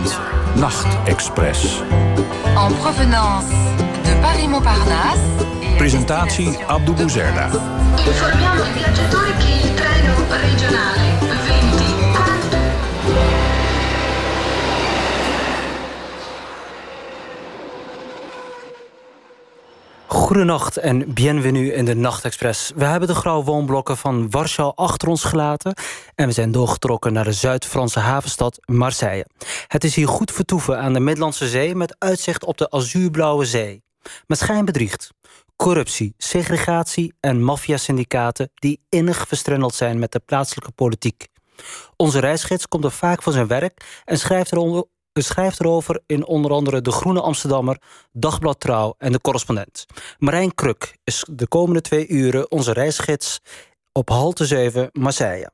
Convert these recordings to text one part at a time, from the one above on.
Nederland. Nachtexpress. En provenance de Paris-Montparnasse. Presentatie Abdou Bouzerda. Goedenacht en bienvenue in de Nachtexpress. We hebben de grauwe woonblokken van Warschau achter ons gelaten... en we zijn doorgetrokken naar de Zuid-Franse havenstad Marseille. Het is hier goed vertoeven aan de Middellandse Zee... met uitzicht op de azuurblauwe zee. Maar schijn bedriegt. Corruptie, segregatie en maffiasyndicaten... die innig verstrengeld zijn met de plaatselijke politiek. Onze reisgids komt er vaak van zijn werk... en schrijft eronder schrijft erover in onder andere De Groene Amsterdammer, Dagblad Trouw en De Correspondent. Marijn Kruk is de komende twee uren onze reisgids op halte 7 Marseille.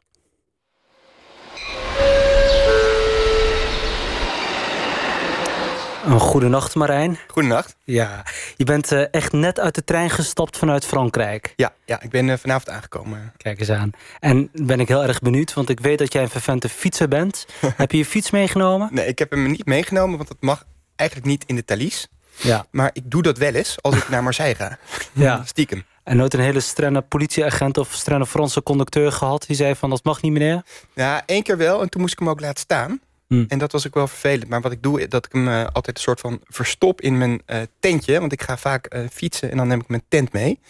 Een goede nacht, Marijn. Goedenacht. Ja, je bent uh, echt net uit de trein gestapt vanuit Frankrijk. Ja, ja ik ben uh, vanavond aangekomen. Kijk eens aan. En ben ik heel erg benieuwd, want ik weet dat jij een vervente fietser bent. heb je je fiets meegenomen? Nee, ik heb hem niet meegenomen, want dat mag eigenlijk niet in de Thalys. Ja. Maar ik doe dat wel eens als ik naar Marseille ga. Ja. Stiekem. En nooit een hele strenge politieagent of strenge Franse conducteur gehad... die zei van, dat mag niet, meneer? Ja, één keer wel. En toen moest ik hem ook laten staan. Hm. En dat was ook wel vervelend. Maar wat ik doe, is dat ik hem uh, altijd een soort van verstop in mijn uh, tentje. Want ik ga vaak uh, fietsen en dan neem ik mijn tent mee.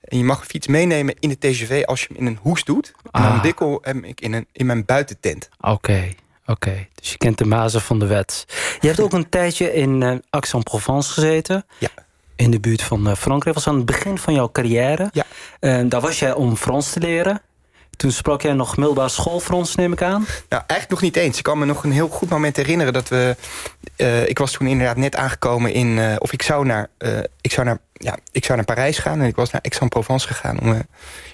En je mag een fiets meenemen in de TGV als je hem in een hoes doet. En Ah. dan wikkel hem ik in, een, in mijn buitentent. Oké, oké. Okay. Dus je kent de mazen van de wet. Je hebt ook een tijdje in uh, Aix-en-Provence gezeten. Ja. In de buurt van uh, Frankrijk. Dat was aan het begin van jouw carrière. Ja. Uh, daar was jij om Frans te leren. Toen sprak jij nog middelbaar school Frans, neem ik aan? Nou, eigenlijk nog niet eens. Ik kan me nog een heel goed moment herinneren dat we... Uh, ik was toen inderdaad net aangekomen in... Uh, of ik zou naar, uh, ik zou naar, ja, ik zou naar Parijs gaan. En ik was naar Aix-en-Provence gegaan om,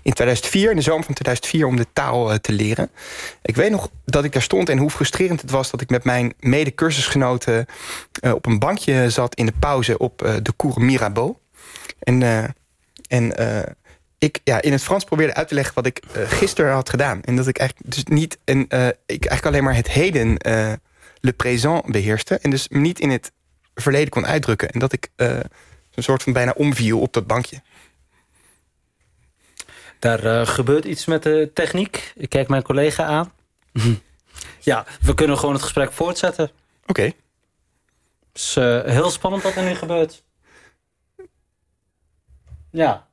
in 2004, in de zomer van 2004, om de taal te leren. Ik weet nog dat ik daar stond en hoe frustrerend het was... dat ik met mijn mede-cursusgenoten op een bankje zat in de pauze... op de Cour Mirabeau. En... en ik ja, in het Frans probeerde uit te leggen wat ik uh, gisteren had gedaan. En dat ik eigenlijk dus niet en uh, ik eigenlijk alleen maar het heden uh, le présent beheerste. En dus niet in het verleden kon uitdrukken. En dat ik een soort van bijna omviel op dat bankje. Daar gebeurt iets met de techniek. Ik kijk mijn collega aan. ja, we kunnen gewoon het gesprek voortzetten. Oké. Okay. Het is heel spannend wat er nu gebeurt. Ja.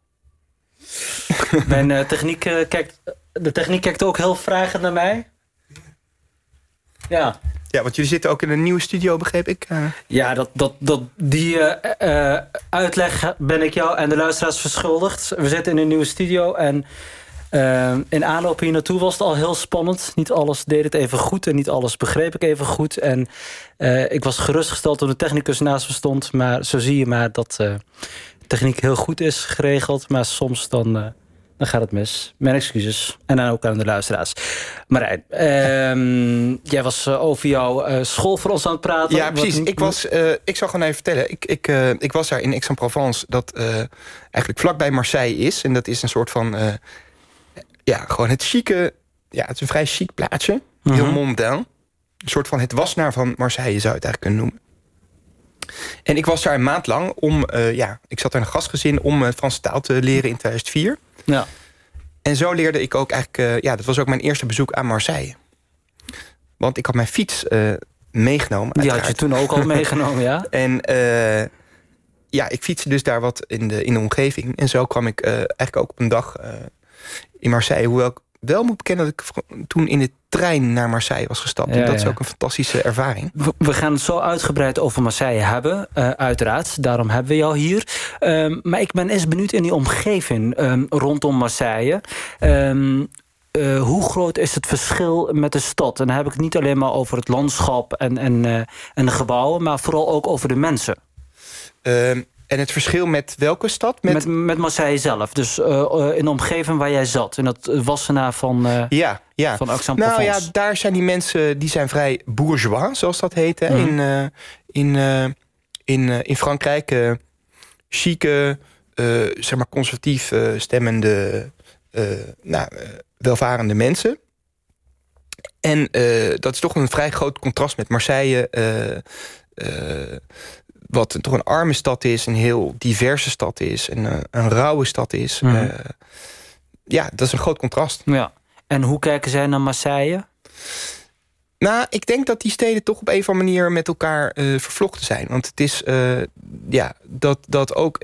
Mijn uh, techniek uh, kijkt... De techniek kijkt ook heel vragend naar mij. Ja. Ja, want jullie zitten ook in een nieuwe studio, begreep ik. Uh... Ja, dat, dat, dat, die uitleg ben ik jou en de luisteraars verschuldigd. We zitten in een nieuwe studio en in aanloop hier naartoe was het al heel spannend. Niet alles deed het even goed en niet alles begreep ik even goed. En ik was gerustgesteld toen de technicus naast me stond. Maar zo zie je maar dat techniek heel goed is geregeld. Maar soms dan, uh, dan gaat het mis. Mijn excuses. En dan ook aan de luisteraars. Marijn, uh, jij was uh, over jouw uh, school voor ons aan het praten. Ja, precies. Wat... Ik, was, ik zal gewoon even vertellen. Ik, ik, ik was daar in Aix-en-Provence. Dat eigenlijk vlakbij Marseille is. En dat is een soort van... ja, gewoon het chique... Ja, het is een vrij chic plaatsje. Mhm. Heel mondain. Een soort van het wasnaar van Marseille zou je het eigenlijk kunnen noemen. En ik was daar een maand lang om, uh, ja, ik zat daar in een gastgezin om uh, Franse taal te leren in 2004. Ja. En zo leerde ik ook eigenlijk, uh, ja, dat was ook mijn eerste bezoek aan Marseille. Want ik had mijn fiets meegenomen. Die had je toen ook al meegenomen, ja? En ja, ik fietste dus daar wat in de, in de omgeving. En zo kwam ik eigenlijk ook op een dag in Marseille, hoewel ik wel moet bekennen dat ik toen in de trein naar Marseille was gestapt. Ja, en dat is ja. ook een fantastische ervaring. We, gaan het zo uitgebreid over Marseille hebben, uh, uiteraard. Daarom hebben we jou hier. Um, maar ik ben eens benieuwd in die omgeving um, rondom Marseille. Um, uh, hoe groot is het verschil met de stad? En dan heb ik het niet alleen maar over het landschap en, en, uh, en de gebouwen... maar vooral ook over de mensen. En het verschil met welke stad? Met, met, met Marseille zelf. Dus uh, uh, in de omgeving waar jij zat. In dat wassenaar van, uh, ja, ja. van Aix-en-Provence. Nou ja, daar zijn die mensen die zijn vrij bourgeois, zoals dat heet. Hè? Mhm. In, uh, in, in, in Frankrijk. Chique, zeg maar conservatief stemmende, nou, welvarende mensen. En dat is toch een vrij groot contrast met Marseille. Uh, wat toch een arme stad is, een heel diverse stad is... en een rauwe stad is. Mm. ja, dat is een groot contrast. Ja. En hoe kijken zij naar Marseille? Nou, ik denk dat die steden toch op een of andere manier met elkaar uh, vervlochten zijn. Want het is, uh, ja, dat, dat ook...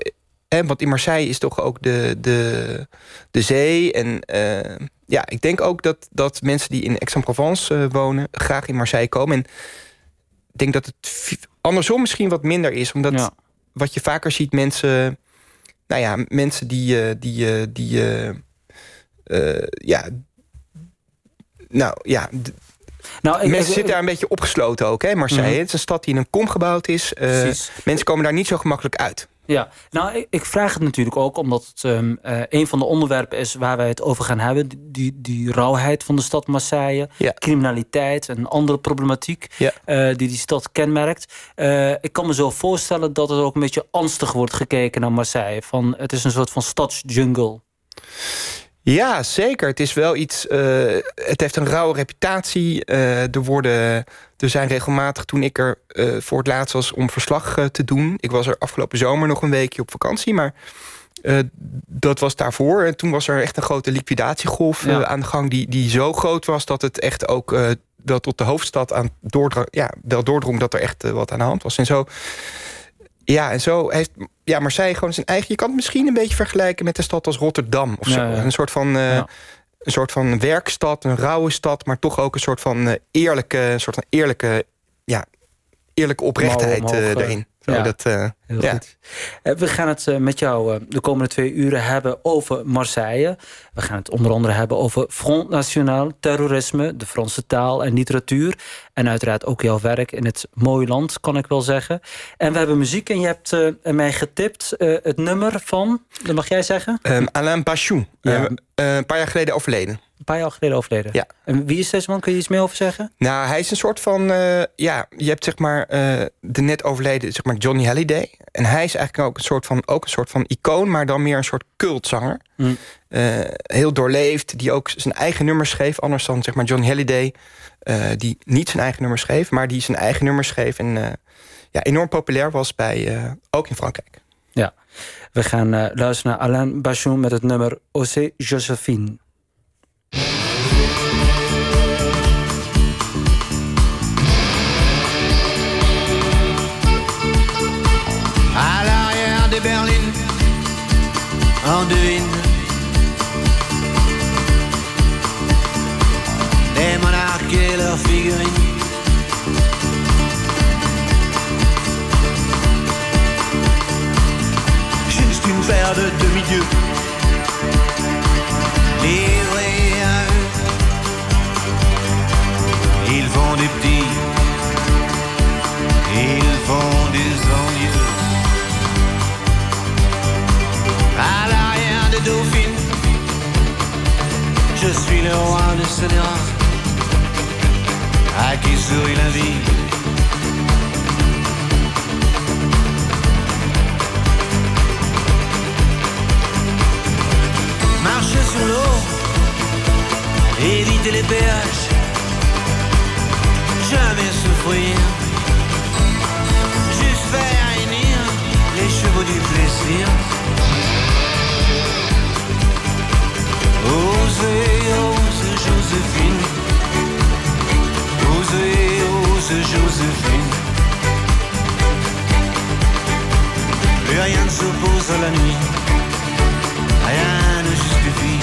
Hè, want in Marseille is toch ook de, de, de zee. En uh, ja, ik denk ook dat, dat mensen die in Aix-en-Provence wonen... graag in Marseille komen. En ik denk dat het andersom misschien wat minder is. Omdat ja. wat je vaker ziet, mensen... Nou ja, mensen die... die, die ja, nou ja, nou, ik, mensen zitten daar een beetje opgesloten ook, hè, Marseille. Mhm. Het is een stad die in een kom gebouwd is. Uh, mensen komen daar niet zo gemakkelijk uit. Ja, nou, ik, vraag het natuurlijk ook omdat het um, uh, een van de onderwerpen is waar wij het over gaan hebben. Die, die rauwheid van de stad Marseille, ja. criminaliteit en andere problematiek ja. uh, die die stad kenmerkt. Uh, ik kan me zo voorstellen dat het ook een beetje angstig wordt gekeken naar Marseille. Van, het is een soort van stadsjungle. Ja, zeker. Het is wel iets. Uh, het heeft een rauwe reputatie. Uh, er, worden, er zijn regelmatig, toen ik er uh, voor het laatst was om verslag te doen. Ik was er afgelopen zomer nog een weekje op vakantie, maar dat was daarvoor. En toen was er echt een grote liquidatiegolf ja. aan de gang, die, die zo groot was dat het echt ook wel tot de hoofdstad aan doordrong, ja, wel doordrong dat er echt wat aan de hand was. En zo ja, en zo heeft ja, Marseille gewoon zijn eigen... Je kan het misschien een beetje vergelijken met een stad als Rotterdam. Of zo. Een soort van... Uh, Een soort van werkstad, een rauwe stad... maar toch ook een soort van uh, eerlijke, soort van eerlijke, ja, eerlijke oprechtheid uh, erin. Zo, ja. dat, uh, Heel ja. goed. We gaan het met jou de komende twee uren hebben over Marseille. We gaan het onder andere hebben over Front National, terrorisme, de Franse taal en literatuur. En uiteraard ook jouw werk in het mooie land, kan ik wel zeggen. En we hebben muziek en je hebt uh, mij getipt uh, het nummer van, dat mag jij zeggen? Um, Alain Bachou, ja. uh, een paar jaar geleden overleden. Een paar jaar geleden overleden? Ja. En wie is deze man? Kun je iets meer over zeggen? Nou, hij is een soort van, ja, je hebt zeg maar de net overleden, zeg maar Johnny Halliday. En hij is eigenlijk ook een soort van, ook een soort van icoon, maar dan meer een soort cultzanger. Mm. heel doorleefd, die ook zijn eigen nummers schreef. Anders dan zeg maar Johnny Halliday... Die niet zijn eigen nummer schreef, maar die zijn eigen nummer schreef en ja, enorm populair was bij, ook in Frankrijk. Ja, we gaan luisteren naar Alain Bachon met het nummer Osé Josephine. En des monarques et leurs figurines. Juste une paire de demi-dieux livrés à. Ils font des petits, ils font des je suis le roi de ce à qui sourit la vie. Marcher sur l'eau, éviter les péages, jamais souffrir, juste faire réunir les chevaux du plaisir. Osez, osez, Joséphine ose, ose Joséphine. Rien ne s'oppose à la nuit, rien ne justifie.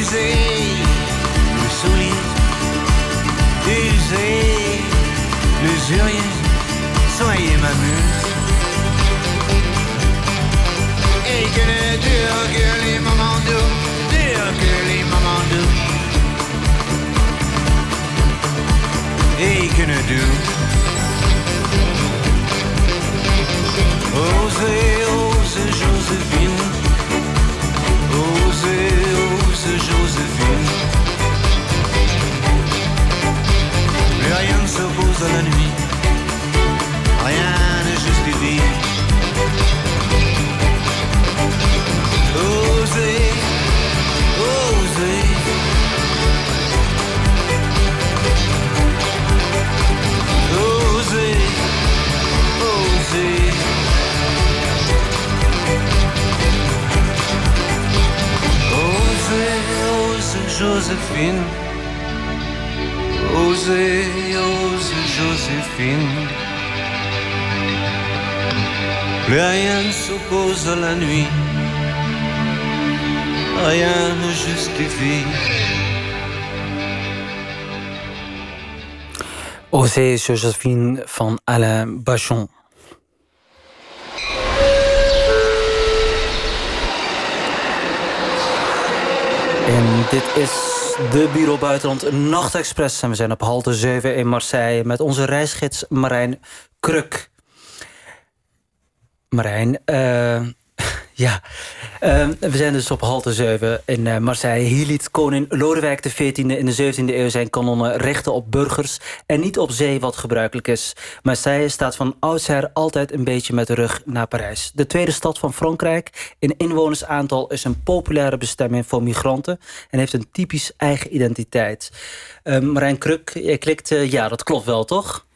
Usez le sourire, usez l'usurier, soyez ma muse. Et que ne dure que les moments doux, dure que les moments doux. Et que ne dure. Osez, osez Joséphine. Osez, osez Joséphine. Plus rien ne s'oppose à la nuit. Rien ne justifie. Osez, osez, osez, oser. Oser, oser, Joséphine. Oser, oser, Joséphine. Plus rien ne s'oppose à la nuit. Rien ne justifie. Josephine van Alain Bachon. En dit is de Bureau Buitenland Nachtexpress. En we zijn op halte 7 in Marseille met onze reisgids Marijn Kruk. Marijn, eh, ja, uh, we zijn dus op halte 7 in uh, Marseille. Hier liet koning Lodewijk XIV in de 17e eeuw zijn kanonnen richten op burgers... en niet op zee, wat gebruikelijk is. Marseille staat van oudsher altijd een beetje met de rug naar Parijs. De tweede stad van Frankrijk. In inwonersaantal is een populaire bestemming voor migranten... en heeft een typisch eigen identiteit. Uh, Marijn Kruk, je klikt, ja, dat klopt wel, toch?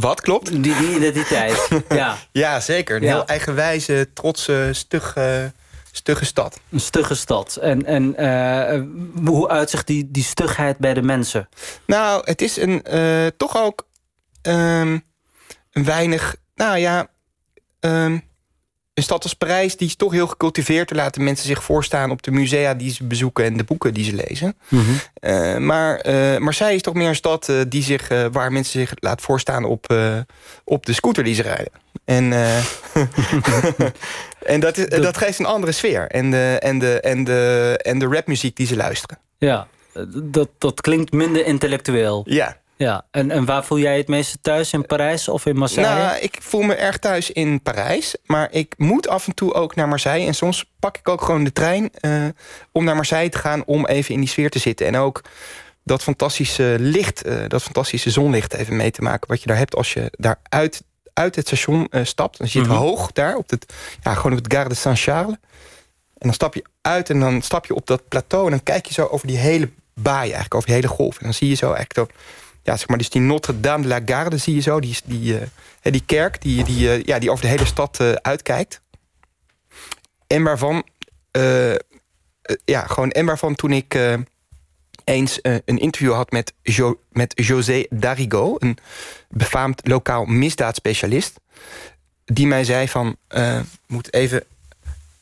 Wat klopt? Die, die identiteit, ja. ja, zeker. Een Ja. heel eigenwijze, trotse, stugge, stugge stad. Een stugge stad. En, en eh, hoe uitzicht die, die stugheid bij de mensen? Nou, het is een, eh, toch ook ehm, een weinig... Nou ja, ehm, een stad als Parijs die is toch heel gecultiveerd. Er laten mensen zich voorstaan op de musea die ze bezoeken... en de boeken die ze lezen. Eh, maar eh, Marseille is toch meer een stad eh, die zich, waar mensen zich laat voorstaan op, op de scooter die ze rijden. En, en dat, is, dat geeft een andere sfeer. En de, en de, en de, en de rapmuziek die ze luisteren. Ja, dat, dat klinkt minder intellectueel. Ja. Ja, en, en waar voel jij het meeste thuis? In Parijs of in Marseille? Nou, ik voel me erg thuis in Parijs. Maar ik moet af en toe ook naar Marseille. En soms pak ik ook gewoon de trein eh, om naar Marseille te gaan... om even in die sfeer te zitten. En ook dat fantastische licht, eh, dat fantastische zonlicht even mee te maken... wat je daar hebt als je daar uit, uit het station eh, stapt. Dan zit je Mhm. hoog daar, op het, ja, gewoon op het Gare de Saint-Charles. En dan stap je uit en dan stap je op dat plateau... en dan kijk je zo over die hele baai eigenlijk, over die hele golf. En dan zie je zo eigenlijk... Zo, ja, zeg maar, dus die Notre-Dame de la Garde zie je zo. Die, die, eh, die kerk die, die, eh, ja, die over de hele stad eh, uitkijkt. En waarvan, ja, gewoon, en waarvan toen ik eens een interview had met, jo met José Darigo... een befaamd lokaal misdaadspecialist... die mij zei van, ik moet even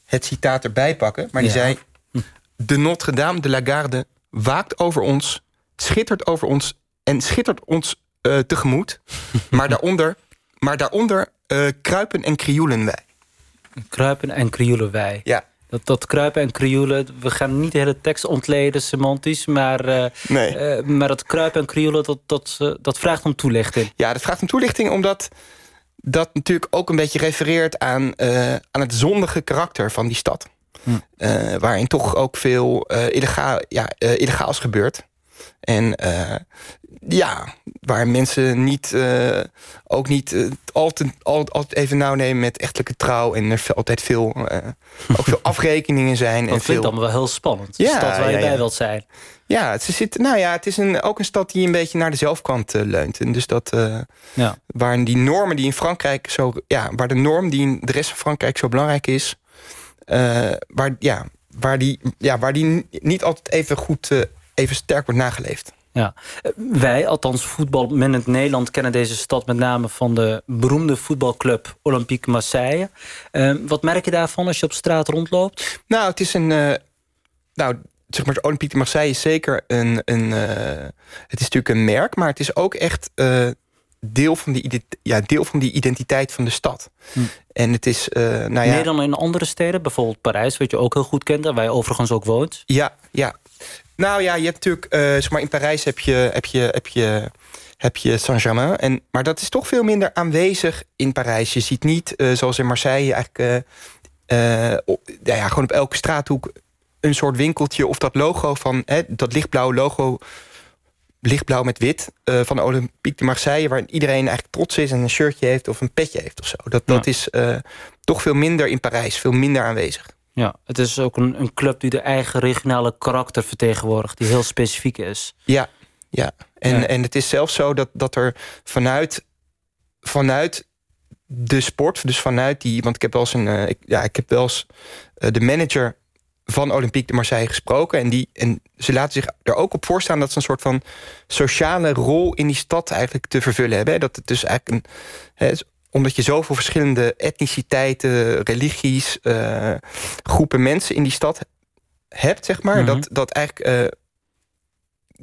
het citaat erbij pakken... maar die Ja. zei, de Notre-Dame de la Garde waakt over ons... schittert over ons en schittert ons eh, tegemoet. maar daaronder, maar daaronder eh, kruipen en krioelen wij. Kruipen en krioelen wij. Ja. Dat, dat kruipen en krioelen, we gaan niet de hele tekst ontleden semantisch... maar, eh, Nee. maar dat kruipen en krioelen, dat, dat, dat vraagt om toelichting. Ja, dat vraagt om toelichting omdat dat natuurlijk ook een beetje refereert aan, aan het zondige karakter van die stad. Hm. Waarin toch ook veel illegaal, ja, illegaals gebeurt. En ja, waar mensen niet, eh, ook niet eh, altijd, al- altijd even nauw nemen met echtelijke trouw. En er veel- altijd veel, eh, ook veel afrekeningen zijn. en Dat vind veel, ik allemaal wel heel spannend. De Ja, stad waar je ja. bij wilt zijn. Ja, het, zit, nou ja, het is een, ook een stad die een beetje naar de zelfkant leunt. En dus dat, Ja. waar die normen die in Frankrijk zo, ja, waar de norm die in de rest van Frankrijk zo belangrijk is, waar, ja, waar, die, ja, waar die niet altijd even goed, even sterk wordt nageleefd. Ja. Wij, althans voetbalminnend Nederland... kennen deze stad met name van de beroemde voetbalclub Olympique Marseille. Eh, wat merk je daarvan als je op straat rondloopt? Nou, het is een, eh, nou, zeg maar, Olympique Marseille is zeker een, een eh, het is natuurlijk een merk, maar het is ook echt eh, deel, van die, ja, deel van die identiteit van de stad. Hm. En het is, eh, nou ja. Meer dan in andere steden, bijvoorbeeld Parijs... wat je ook heel goed kent en waar je overigens ook woont. Ja, ja. Nou ja, je hebt natuurlijk, eh, zeg maar in Parijs heb je, heb je, heb je, heb je Saint-Germain. En, maar dat is toch veel minder aanwezig in Parijs. Je ziet niet, eh, zoals in Marseille, eigenlijk op- ja, ja, gewoon op elke straathoek een soort winkeltje of dat logo van hè, dat lichtblauwe logo, lichtblauw met wit eh, van de Olympique de Marseille, waar iedereen eigenlijk trots is en een shirtje heeft of een petje heeft of zo. Dat, dat is eh, toch veel minder in Parijs, veel minder aanwezig. Ja, het is ook een, een club die de eigen regionale karakter vertegenwoordigt... die heel specifiek is. Ja, ja. En, Ja. en het is zelfs zo dat, dat er vanuit, vanuit de sport, dus vanuit die... Want ik heb wel eens, een, eh, ik, ja, ik heb wel eens de manager van Olympique de Marseille gesproken. En, die, en ze laten zich er ook op voorstaan dat ze een soort van sociale rol in die stad eigenlijk te vervullen hebben. Dat het dus eigenlijk een. Hè, omdat je zoveel verschillende etniciteiten, religies, uh, groepen mensen in die stad hebt, zeg maar. Mhm. dat, dat eigenlijk uh,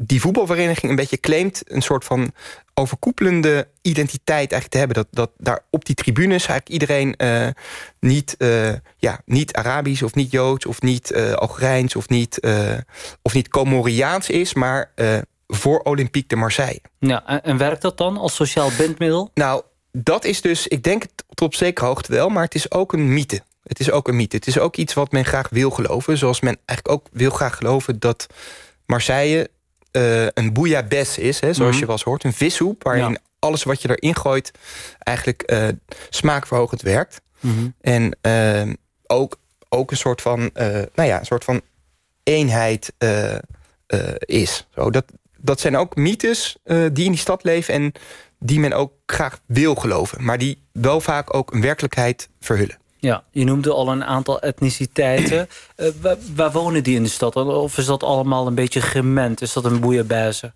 die voetbalvereniging een beetje claimt een soort van overkoepelende identiteit eigenlijk te hebben. Dat, dat daar op die tribunes eigenlijk iedereen uh, niet, uh, ja, niet Arabisch of niet Joods of niet uh, Algerijns of niet, of niet Comoriaans is, maar voor Olympique de Marseille. Ja, en, en, werkt dat dan als sociaal bindmiddel? Nou, dat is dus, ik denk het tot op zekere hoogte wel, maar het is ook een mythe. Het is ook een mythe. Het is ook iets wat men graag wil geloven. Zoals men eigenlijk ook wil graag geloven dat Marseille uh, een bouillabaisse is, hè, zoals Mhm. je wel eens hoort. Een vissoep waarin Ja. alles wat je erin gooit... eigenlijk uh, smaakverhogend werkt. Mhm. En uh, ook, ook een soort van, nou ja, een soort van eenheid is. Zo, dat, dat zijn ook mythes die in die stad leven... en die men ook graag wil geloven. Maar die wel vaak ook een werkelijkheid verhullen. Ja, je noemde al een aantal etniciteiten. Uh, waar, waar, wonen die in de stad? Of is dat allemaal een beetje gemend? Is dat een bouillabaisse?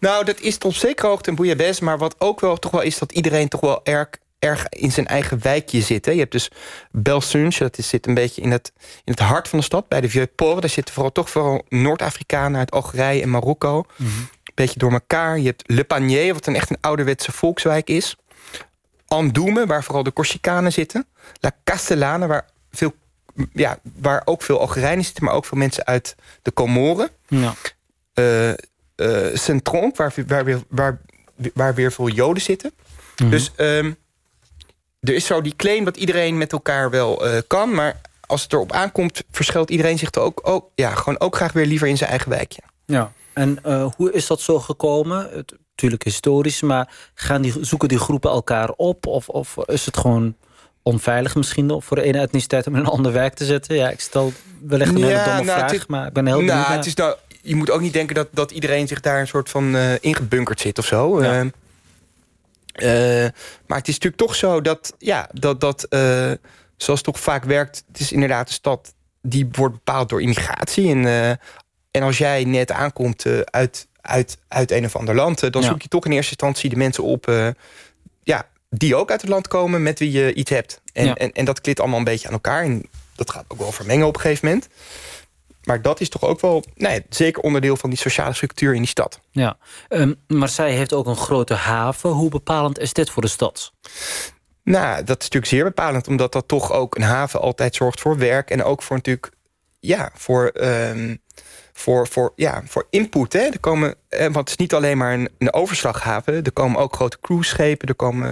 Nou, dat is tot op zekere hoogte een bouillabaisse. Maar wat ook wel toch wel is dat iedereen toch wel erg, erg in zijn eigen wijkje zit. Hè. Je hebt dus Belsunge, dat is, zit een beetje in het, in het hart van de stad. Bij de Vieux-Port, daar zitten vooral, toch vooral Noord-Afrikanen uit Algerije en Marokko. Mhm. Een beetje door elkaar. Je hebt Le Panier, wat een echt een ouderwetse volkswijk is. Andoume, waar vooral de Corsicanen zitten. La Castellane, waar, veel, ja, waar ook veel Algerijnen zitten... maar ook veel mensen uit de Comoren. Ja. Uh, uh, waar, waar, weer, waar, waar weer veel Joden zitten. Mhm. Dus um, er is zo die claim dat iedereen met elkaar wel uh, kan... maar als het erop aankomt, verschilt iedereen zich er ook, ook, ja, gewoon ook graag weer liever in zijn eigen wijkje. Ja, en uh, hoe is dat zo gekomen? Het, natuurlijk historisch, maar gaan die, zoeken die groepen elkaar op? Of, of is het gewoon onveilig misschien om voor de ene etniciteit om in een andere wijk te zetten? Ja, ik stel wellicht een ja, hele domme nou, vraag, is, maar ik ben heel benieuwd. Nou, het is nou, je moet ook niet denken dat, dat iedereen zich daar een soort van uh, ingebunkerd zit of zo. Ja. Uh, uh, maar het is natuurlijk toch zo dat, ja, dat, dat uh, zoals het toch vaak werkt, het is inderdaad een stad die wordt bepaald door immigratie. En, en als jij net aankomt uit, uit, uit een of ander land, dan Ja. zoek je toch in eerste instantie de mensen op uh, ja, die ook uit het land komen met wie je iets hebt. En, Ja. en, en dat klit allemaal een beetje aan elkaar. En dat gaat ook wel vermengen op een gegeven moment. Maar dat is toch ook wel ja, zeker onderdeel van die sociale structuur in die stad. Ja, um, Marseille heeft ook een grote haven. Hoe bepalend is dit voor de stad? Nou, dat is natuurlijk zeer bepalend, omdat dat toch ook een haven altijd zorgt voor werk en ook voor natuurlijk, ja, voor, um, voor, voor, ja, voor input. Hè. Er komen, eh, want het is niet alleen maar een, een overslaghaven, er komen ook grote cruiseschepen, er komen,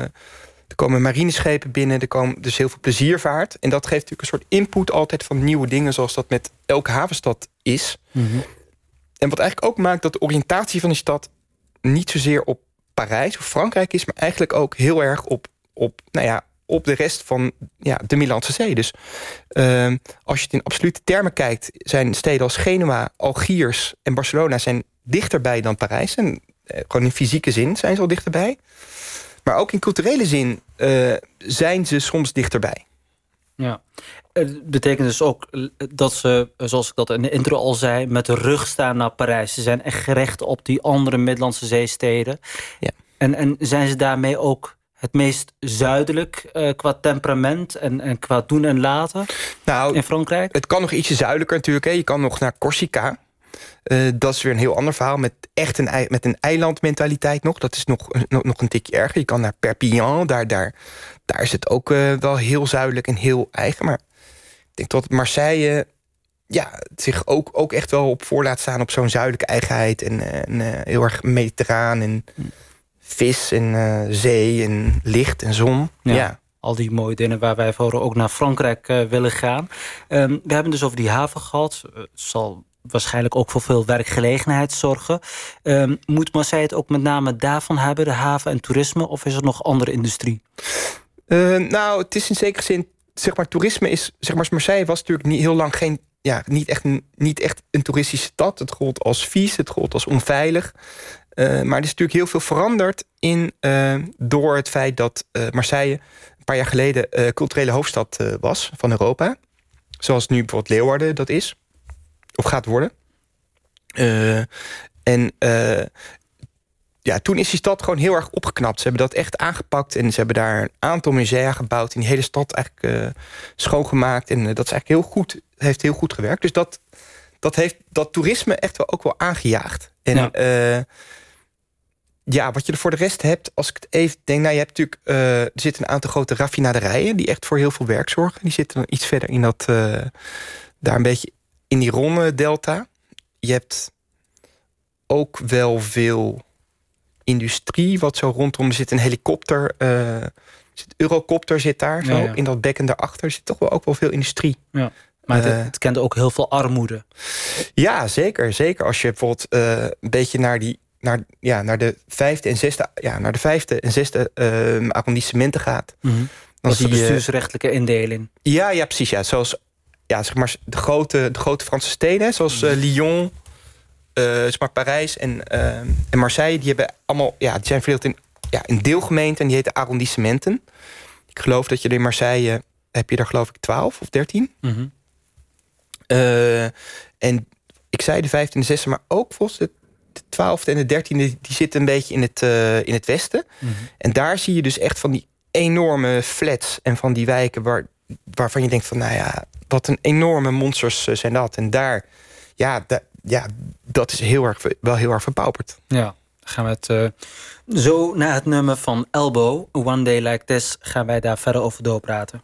er komen marineschepen binnen, er komen dus heel veel pleziervaart. En dat geeft natuurlijk een soort input altijd van nieuwe dingen, zoals dat met elke havenstad is. Mm -hmm. En wat eigenlijk ook maakt dat de oriëntatie van die stad niet zozeer op Parijs of Frankrijk is, maar eigenlijk ook heel erg op, op, nou ja, op de rest van ja, de Middellandse Zee. Dus uh, als je het in absolute termen kijkt, zijn steden als Genua, Algiers en Barcelona zijn dichterbij dan Parijs. En uh, gewoon in fysieke zin zijn ze al dichterbij. Maar ook in culturele zin uh, zijn ze soms dichterbij. Ja, het betekent dus ook dat ze, zoals ik dat in de intro al zei... met de rug staan naar Parijs. Ze zijn echt gericht op die andere Middellandse zeesteden. Ja. En, en zijn ze daarmee ook het meest zuidelijk uh, qua temperament en, en qua doen en laten nou, in Frankrijk? Het kan nog ietsje zuidelijker natuurlijk. Hè. Je kan nog naar Corsica. Uh, dat is weer een heel ander verhaal met echt een, met een eilandmentaliteit nog. Dat is nog, nog, nog een tikje erger. Je kan naar Perpignan, daar, daar, daar is het ook uh, wel heel zuidelijk en heel eigen. Maar ik denk dat Marseille ja, zich ook, ook echt wel op voor laat staan... op zo'n zuidelijke eigenheid en, en heel erg mediterraan en vis en uh, zee en licht en zon. Ja. ja. Al die mooie dingen waar wij voor ook naar Frankrijk uh, willen gaan. Um, we hebben dus over die haven gehad. Uh, zal waarschijnlijk ook voor veel werkgelegenheid zorgen. Um, moet Marseille het ook met name daarvan hebben, de haven en toerisme... of is er nog andere industrie? Uh, nou, het is in zekere zin... zeg maar, toerisme is... zeg maar, Marseille was natuurlijk niet heel lang geen... Ja, niet, echt niet echt een toeristische stad. Het gold als vies, het gold als onveilig. Uh, maar er is natuurlijk heel veel veranderd in, uh, door het feit dat uh, Marseille een paar jaar geleden culturele hoofdstad was van Europa. Zoals nu bijvoorbeeld Leeuwarden dat is. of gaat worden. Eh, en eh, ja, toen is die stad gewoon heel erg opgeknapt. Ze hebben dat echt aangepakt en ze hebben daar een aantal musea gebouwd... in die hele stad eigenlijk schoongemaakt. En dat is eigenlijk heel goed, heeft heel goed gewerkt. Dus dat, dat heeft dat toerisme echt wel ook wel aangejaagd. En ja. Ja, wat je er voor de rest hebt, als ik het even denk... nou, je hebt natuurlijk, er zitten een aantal grote raffinaderijen... die echt voor heel veel werk zorgen. Die zitten dan iets verder in dat... daar een beetje in die Ronne-delta. Je hebt ook wel veel industrie wat zo rondom er zit. Een helikopter, uh, zit, Eurocopter zit daar zo. In dat bekken daarachter zit toch wel ook wel veel industrie. Ja. Maar het, het kent ook heel veel armoede. Ja, zeker. Zeker als je bijvoorbeeld uh, een beetje naar die naar, ja, naar de vijfde en zesde, ja, naar de vijfde en zesde uh, arrondissementen gaat. Mm -hmm. Dan zie je bestuursrechtelijke indeling. Ja, ja, precies. Ja. Zoals ja, zeg maar, de, grote, de grote Franse steden, zoals uh, Lyon, uh, zeg maar Parijs en, uh, en Marseille, die hebben allemaal, ja, die zijn verdeeld in, ja, in deelgemeenten en die heten arrondissementen. Ik geloof dat je in Marseille heb je daar geloof ik 12 of 13. Mm -hmm. uh, en ik zei de 15e en 16e, maar ook volgens de, de 12e en de 13e, die zitten een beetje in het, uh, in het westen. Mm -hmm. En daar zie je dus echt van die enorme flats en van die wijken waar, waarvan je denkt van, nou ja, wat een enorme monsters zijn dat. En daar, ja, ja dat is heel erg, wel heel erg verpauperd. Ja, gaan we het uh, zo naar het nummer van Elbow, One Day Like This, gaan wij daar verder over doorpraten.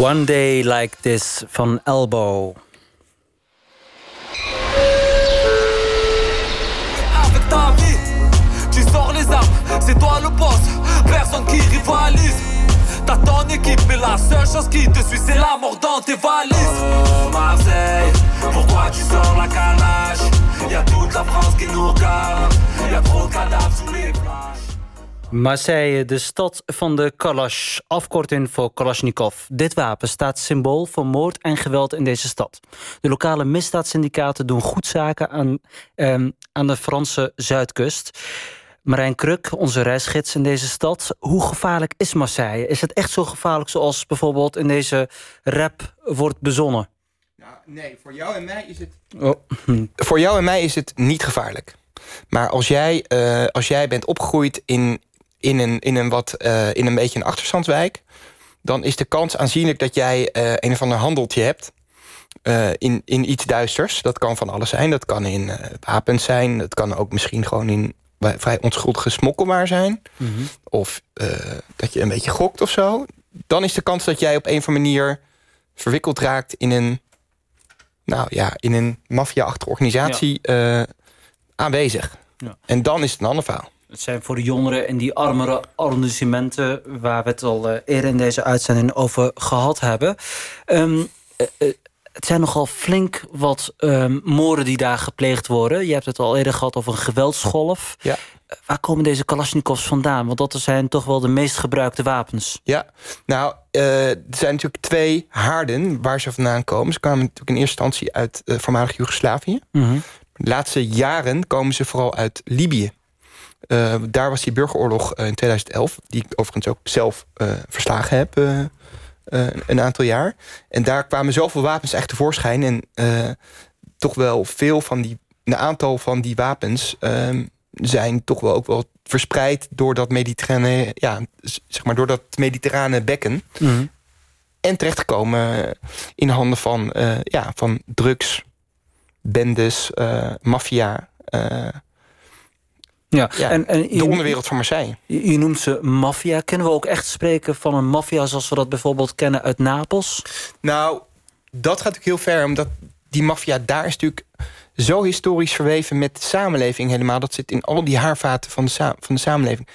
One Day Like This van Elbow. avec ta vie. Tu sors les armes, c'est toi le boss. Personne qui rivalise. T'as ton équipe, mais la seule chose qui te suit, c'est la mort dans tes valises. Oh Marseille, pourquoi tu sors la calache? Y'a toute la France qui nous regarde. Y'a trop de cadavres sous les plages. Marseille, de stad van de Kalash, afkorting voor Kalashnikov. Dit wapen staat symbool voor moord en geweld in deze stad. De lokale misdaadsyndicaten doen goed zaken aan, ehm, aan de Franse zuidkust. Marijn Kruk, onze reisgids in deze stad. Hoe gevaarlijk is Marseille? Is het echt zo gevaarlijk zoals bijvoorbeeld in deze rap wordt bezonnen? Nou, nee, voor jou en mij is het... Oh. Voor jou en mij is het niet gevaarlijk. Maar als jij, eh, als jij bent opgegroeid in, in, een, in, een wat, eh, in een beetje een achterstandswijk... dan is de kans aanzienlijk dat jij eh, een of ander handeltje hebt... eh, in, in iets duisters. Dat kan van alles zijn. Dat kan in wapens zijn. Dat kan ook misschien gewoon in vrij onschuldige smokkelwaar zijn. Of eh, dat je een beetje gokt of zo. Dan is de kans dat jij op een of andere manier verwikkeld raakt in een nou ja, in een maffia-achtige organisatie aanwezig. Ja. En dan is het een ander verhaal. Het zijn voor de jongeren in die armere arrondissementen... waar we het al eh, eerder in deze uitzending over gehad hebben. Ehm, eh, eh, het zijn nogal flink wat ehm, moorden die daar gepleegd worden. Je hebt het al eerder gehad over een geweldsgolf. Ja. Waar komen deze Kalashnikovs vandaan? Want dat zijn toch wel de meest gebruikte wapens. Ja, nou, eh, er zijn natuurlijk twee haarden waar ze vandaan komen. Ze kwamen natuurlijk in eerste instantie uit voormalig Joegoslavië. De laatste jaren komen ze vooral uit Libië. Eh, daar was die burgeroorlog eh, in 2011, die ik overigens ook zelf eh, verslagen heb een aantal jaar. En daar kwamen zoveel wapens echt tevoorschijn. En toch wel veel van die, een aantal van die wapens ehm, zijn toch wel ook wel verspreid door dat mediterrane, ja, zeg maar door dat mediterrane bekken. En terechtgekomen in handen van, ja, van drugs, bendes, eh, maffia. eh, Ja, ja, en, en de onderwereld van Marseille. je, je noemt ze maffia. Kunnen we ook echt spreken van een maffia zoals we dat bijvoorbeeld kennen uit Napels? Nou, dat gaat natuurlijk heel ver, omdat die maffia daar is natuurlijk zo historisch verweven met de samenleving helemaal. Dat zit in al die haarvaten van de, van de samenleving.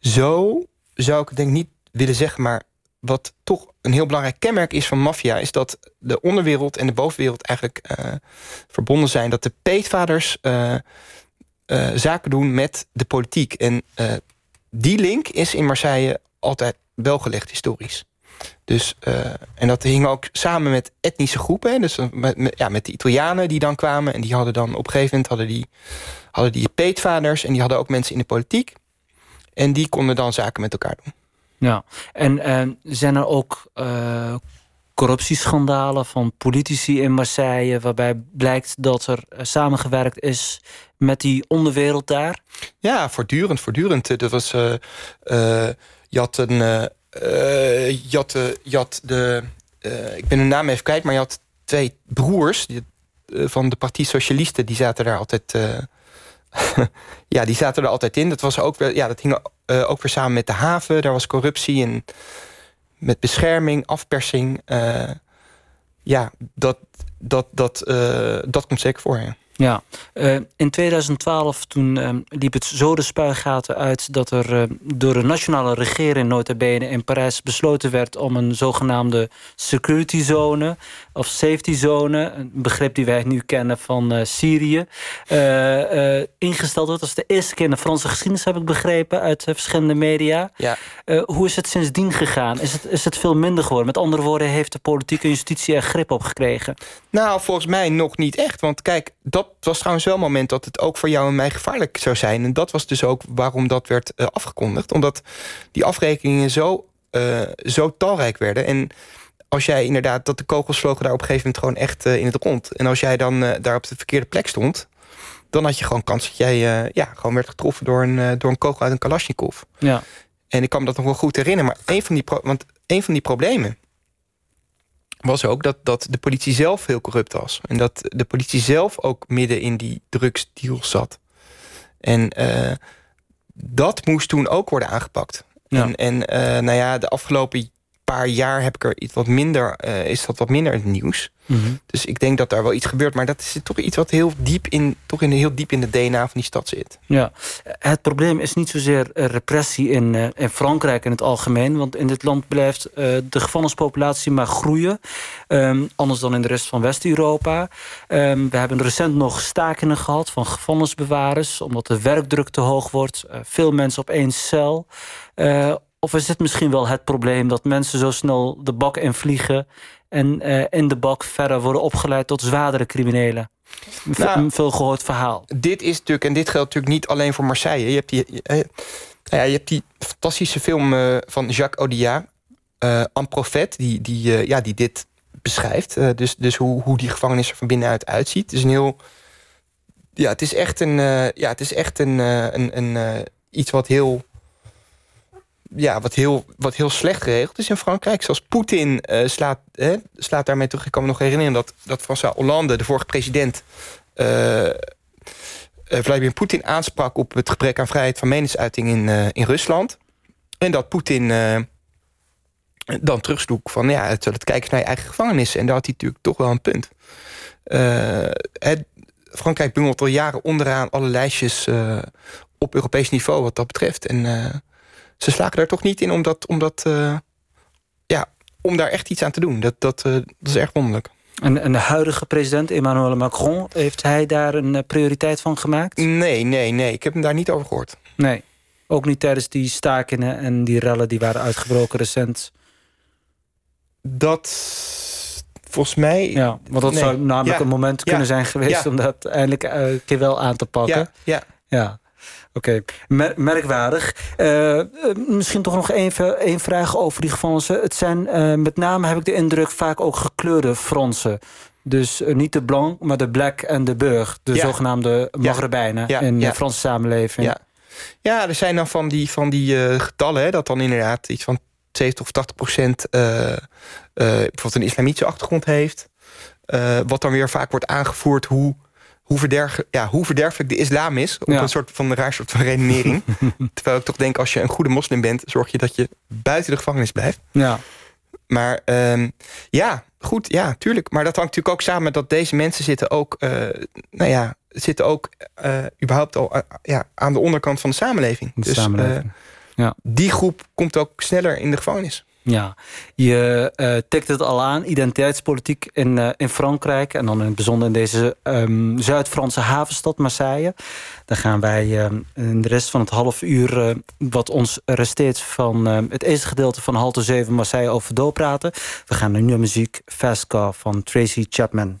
Zo zou ik het denk ik niet willen zeggen, maar wat toch een heel belangrijk kenmerk is van maffia... is dat de onderwereld en de bovenwereld eigenlijk eh, verbonden zijn. Dat de peetvaders eh, eh, zaken doen met de politiek. En eh, die link is in Marseille altijd wel gelegd historisch. Dus, eh, en dat hing ook samen met etnische groepen. Dus met, ja, met de Italianen die dan kwamen. En die hadden dan op een gegeven moment hadden die, hadden die peetvaders. En die hadden ook mensen in de politiek. En die konden dan zaken met elkaar doen. Ja, en zijn er ook corruptieschandalen van politici in Marseille... waarbij blijkt dat er eh, samengewerkt is met die onderwereld daar? Ja, voortdurend, voortdurend. Dat was, eh, je had een, eh, eh, je had, de, eh, ik ben hun naam even kwijt, maar je had twee broers die, van de Partie Socialisten, die zaten daar altijd, ja, die zaten er altijd in. Dat was ook, ja, dat hing ook weer samen met de haven. Daar was corruptie en met bescherming, afpersing. eh, ja, dat, dat, dat, eh, dat komt zeker voor. Ja. Ja, eh, in 2012 toen eh, liep het zo de spuigaten uit... dat er eh, door de nationale regering nota bene in Parijs besloten werd... om een zogenaamde security zone of safety zone... een begrip die wij nu kennen van Syrië... ingesteld wordt. Dat is de eerste keer in de Franse geschiedenis, heb ik begrepen... uit verschillende media. Ja. Hoe is het sindsdien gegaan? Is het, is het veel minder geworden? Met andere woorden, heeft de politieke justitie er grip op gekregen? Nou, volgens mij nog niet echt. Want kijk, dat was trouwens wel een moment dat het ook voor jou en mij gevaarlijk zou zijn. En dat was dus ook waarom dat werd eh, afgekondigd. Omdat die afrekeningen zo, eh, zo talrijk werden. En als jij inderdaad, dat de kogels vlogen daar op een gegeven moment gewoon echt eh, in het rond. En als jij dan daar op de verkeerde plek stond, dan had je gewoon kans dat jij ja, gewoon werd getroffen door een, door een kogel uit een Kalashnikov. Ja. En ik kan me dat nog wel goed herinneren. Maar een van die, pro- want een van die problemen was ook dat, dat de politie zelf heel corrupt was. En dat de politie zelf ook midden in die drugsdeal zat. En eh, dat moest toen ook worden aangepakt. Ja. En, en eh, nou ja, de afgelopen paar jaar heb ik er iets wat minder, eh, is dat wat minder in het nieuws. Mhm. Dus ik denk dat daar wel iets gebeurt. Maar dat is toch iets wat heel diep in, toch in, heel diep in de DNA van die stad zit. Ja, het probleem is niet zozeer eh, repressie in, eh, in Frankrijk in het algemeen. Want in dit land blijft de gevangenispopulatie maar groeien. Ehm, anders dan in de rest van West-Europa. Ehm, we hebben recent nog stakingen gehad van gevangenisbewarers. Omdat de werkdruk te hoog wordt. Veel mensen op één cel. Of is het misschien wel het probleem dat mensen zo snel de bak invliegen... en eh, in de bak verder worden opgeleid tot zwaardere criminelen? Nou, een veel gehoord verhaal. Dit is natuurlijk, en dit geldt natuurlijk niet alleen voor Marseille. Je hebt die, eh, nou ja, je hebt die fantastische film eh, van Jacques Audiard, eh En Prophète, die, die, ja, die dit beschrijft. Dus dus hoe, hoe die gevangenis er van binnenuit uitziet. Het is een heel. Ja, het is echt een. ja, het is echt een, een, een, iets wat heel. Ja, wat heel, wat heel slecht geregeld is in Frankrijk. Zoals Poetin eh, slaat, slaat daarmee terug. Ik kan me nog herinneren dat, dat François Hollande, de vorige president... eh, Vladimir Poetin aansprak op het gebrek aan vrijheid van meningsuiting in, in Rusland. En dat Poetin dan terugsloeg van ja, het, het kijken naar je eigen gevangenis. En daar had hij natuurlijk toch wel een punt. Het, Frankrijk bungelt al jaren onderaan alle lijstjes op Europees niveau wat dat betreft. En ze slagen daar toch niet in om, dat, om, dat, eh, ja, om daar echt iets aan te doen. Dat, dat, eh, dat is erg wonderlijk. En, en de huidige president Emmanuel Macron, heeft hij daar een eh, prioriteit van gemaakt? Nee, nee, nee. Ik heb hem daar niet over gehoord. Nee. Ook niet tijdens die stakingen en die rellen die waren uitgebroken recent. Dat volgens mij. Ja, want dat Nee. zou namelijk Ja. een moment Ja. kunnen zijn geweest Ja. om dat eindelijk een keer wel aan te pakken. Ja, ja. Oké. Mer- merkwaardig. Eh, eh, misschien toch nog even één vraag over die gevangenissen. Het zijn eh, met name, heb ik de indruk, vaak ook gekleurde Fransen. Dus niet de blanc, maar de black en de burg. De Ja. zogenaamde Maghrebijnen Ja, in ja. de Franse samenleving. Ja. ja, er zijn dan van die, van die getallen... Hè, dat dan inderdaad iets van 70 of 80 procent... bijvoorbeeld een islamitische achtergrond heeft. Wat dan weer vaak wordt aangevoerd... hoe, hoe, verderg, ja, hoe verderfelijk de islam is. Op Ja. een soort van raar soort van redenering. Terwijl ik toch denk, als je een goede moslim bent... zorg je dat je buiten de gevangenis blijft. Ja. Maar ehm, ja, goed, ja, tuurlijk. Maar dat hangt natuurlijk ook samen met dat deze mensen zitten ook, eh, nou ja, zitten ook eh, überhaupt al eh, ja, aan de onderkant van de samenleving. De dus samenleving. Ja. die groep komt ook sneller in de gevangenis. Ja, je eh tikt het al aan, identiteitspolitiek in, eh, in Frankrijk... en dan in het bijzonder in deze ehm, Zuid-Franse havenstad Marseille. Daar gaan wij ehm, in de rest van het half uur... eh, wat ons resteert van ehm, het eerste gedeelte van Halte 7 Marseille over doorpraten. We gaan naar nieuwe muziek, Fast Car van Tracy Chapman.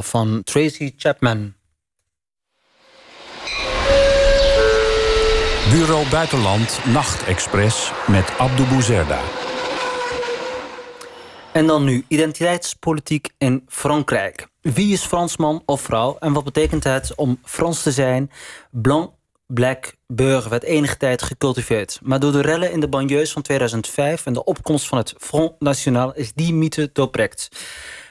Van Tracy Chapman. Bureau Buitenland Nachtexpress met Abdou Bouzerda. En dan nu identiteitspolitiek in Frankrijk. Wie is Fransman of vrouw en wat betekent het om Frans te zijn? Blanc, black, burger werd enige tijd gecultiveerd. Maar door de rellen in de banlieues van 2005 en de opkomst van het Front National is die mythe doorprekt.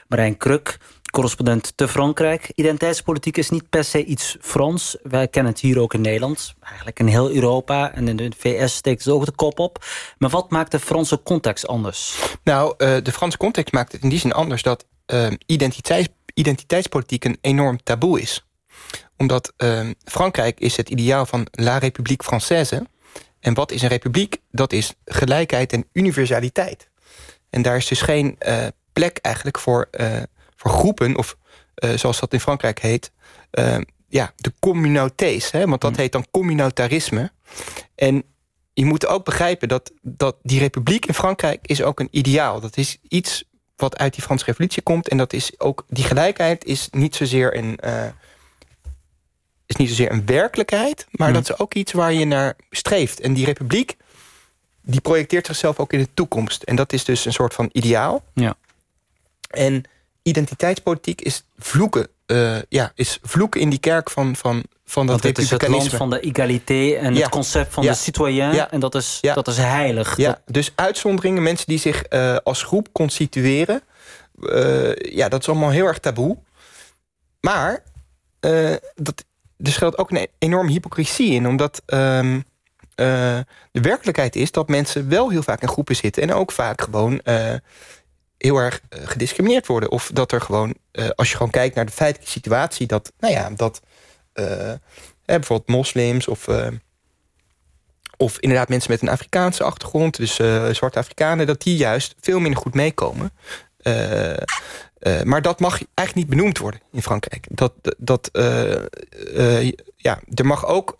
Marijn Kruk correspondent te Frankrijk. Identiteitspolitiek is niet per se iets Frans. Wij kennen het hier ook in Nederland. Eigenlijk in heel Europa en in de VS steekt het ook de kop op. Maar wat maakt de Franse context anders? Nou, uh, de Franse context maakt het in die zin anders... dat identiteits, identiteitspolitiek een enorm taboe is. Omdat uh, Frankrijk is het ideaal van la République Française. En wat is een republiek? Dat is gelijkheid en universaliteit. En daar is dus geen plek eigenlijk voor voor groepen, of uh, zoals dat in Frankrijk heet, uh, ja, de communautés. Hè? Want dat mm. heet dan communautarisme. En je moet ook begrijpen dat, dat die republiek in Frankrijk is ook een ideaal. Dat is iets wat uit die Franse revolutie komt. En dat is ook, die gelijkheid is niet zozeer een, uh, is niet zozeer een werkelijkheid, maar mm. dat is ook iets waar je naar streeft. En die republiek, die projecteert zichzelf ook in de toekomst. En dat is dus een soort van ideaal. Ja. En identiteitspolitiek is vloeken. Uh, ja, is vloeken in die kerk van, van, van dat Want het is het land van de egalité en het concept van de citoyen. En dat is, dat is heilig. Ja, dus uitzonderingen, mensen die zich uh, als groep constitueren. Uh, ja, dat is allemaal heel erg taboe. Maar dat, er schuilt ook een enorme hypocrisie in. Omdat um, de werkelijkheid is dat mensen wel heel vaak in groepen zitten. En ook vaak gewoon heel erg uh, gediscrimineerd worden. Of dat er gewoon, uh, als je gewoon kijkt naar de feitelijke situatie... dat, nou ja, dat uh, bijvoorbeeld moslims of... of inderdaad mensen met een Afrikaanse achtergrond... dus zwarte Afrikanen, dat die juist veel minder goed meekomen. maar dat mag eigenlijk niet benoemd worden in Frankrijk. Dat, dat, ja, er mag ook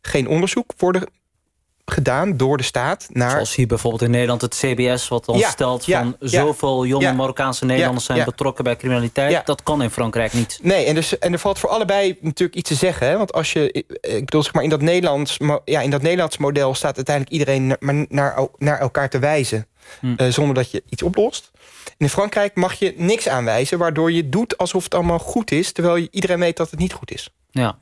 geen onderzoek worden gedaan door de staat naar... Zoals hier bijvoorbeeld in Nederland het CBS... wat dan stelt van zoveel jonge Marokkaanse Nederlanders... zijn betrokken bij criminaliteit. Dat kan in Frankrijk niet. Nee, en, dus, en er valt voor allebei natuurlijk iets te zeggen. Hè? Want als je... Ik bedoel, zeg maar, in dat, Nederlands, ja, in dat Nederlands model... staat uiteindelijk iedereen naar, naar, naar elkaar te wijzen... Hm. Uh, zonder dat je iets oplost. in Frankrijk mag je niks aanwijzen... waardoor je doet alsof het allemaal goed is... terwijl iedereen weet dat het niet goed is. Ja.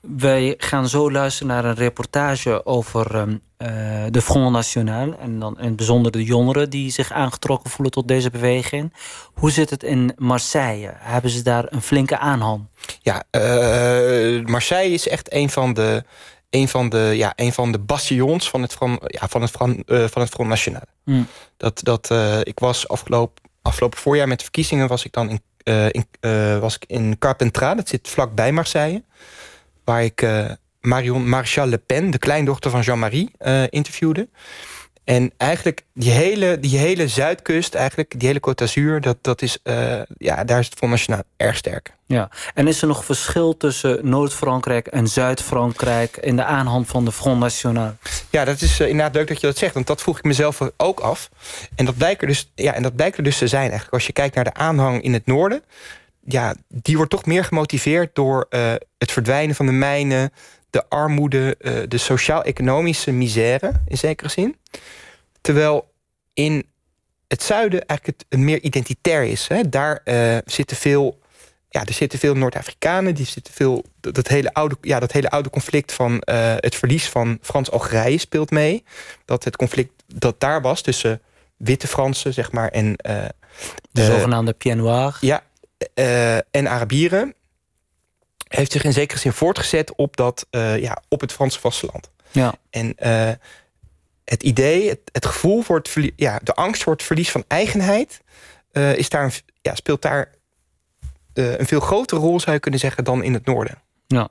Wij gaan zo luisteren naar een reportage over um, uh, de Front National. En dan in het bijzonder de jongeren die zich aangetrokken voelen tot deze beweging. Hoe zit het in Marseille? Hebben ze daar een flinke aanhang? Ja, uh, Marseille is echt een van de een van de, ja, een van de bastions van het Front, ja, van het Front, eh, van het Front National. Hmm. Dat, dat, eh, ik was afgelopen, afgelopen voorjaar met de verkiezingen was ik dan in, eh, in, eh, was ik in Carpentras, dat zit vlakbij Marseille. Waar ik eh, Marion Marchal Le Pen, de kleindochter van Jean-Marie, eh, interviewde. En eigenlijk die hele, die hele zuidkust, eigenlijk, die hele Côte d'Azur, dat, dat is, eh, ja, daar is het Front National erg sterk. Ja. En is er nog verschil tussen Noord-Frankrijk en Zuid-Frankrijk in de aanhand van de Front National? Ja, dat is inderdaad leuk dat je dat zegt. Want dat vroeg ik mezelf ook af. En dat blijkt er dus, ja, en dat blijkt er dus te zijn eigenlijk. Als je kijkt naar de aanhang in het noorden... Ja, die wordt toch meer gemotiveerd door eh, het verdwijnen van de mijnen... de armoede, eh, de sociaal-economische misère in zekere zin. Terwijl in het zuiden eigenlijk het meer identitair is. Hè. Daar eh, zitten veel... Ja, er zitten veel Noord-Afrikanen. Die zitten veel. Dat, dat hele oude, ja, dat hele oude conflict van het verlies van Frans-Algerije speelt mee. Dat het conflict dat daar was tussen witte Fransen, zeg maar, en. De zogenaamde Pied Noir. ja, eh, en Arabieren. Heeft zich in zekere zin voortgezet op, dat, eh, ja, op het Franse vasteland. Ja. En eh, het idee, het, het gevoel voor het ja, de angst voor het verlies van eigenheid, is daar een, ja, speelt daar een veel grotere rol, zou je kunnen zeggen, dan in het noorden. Ja.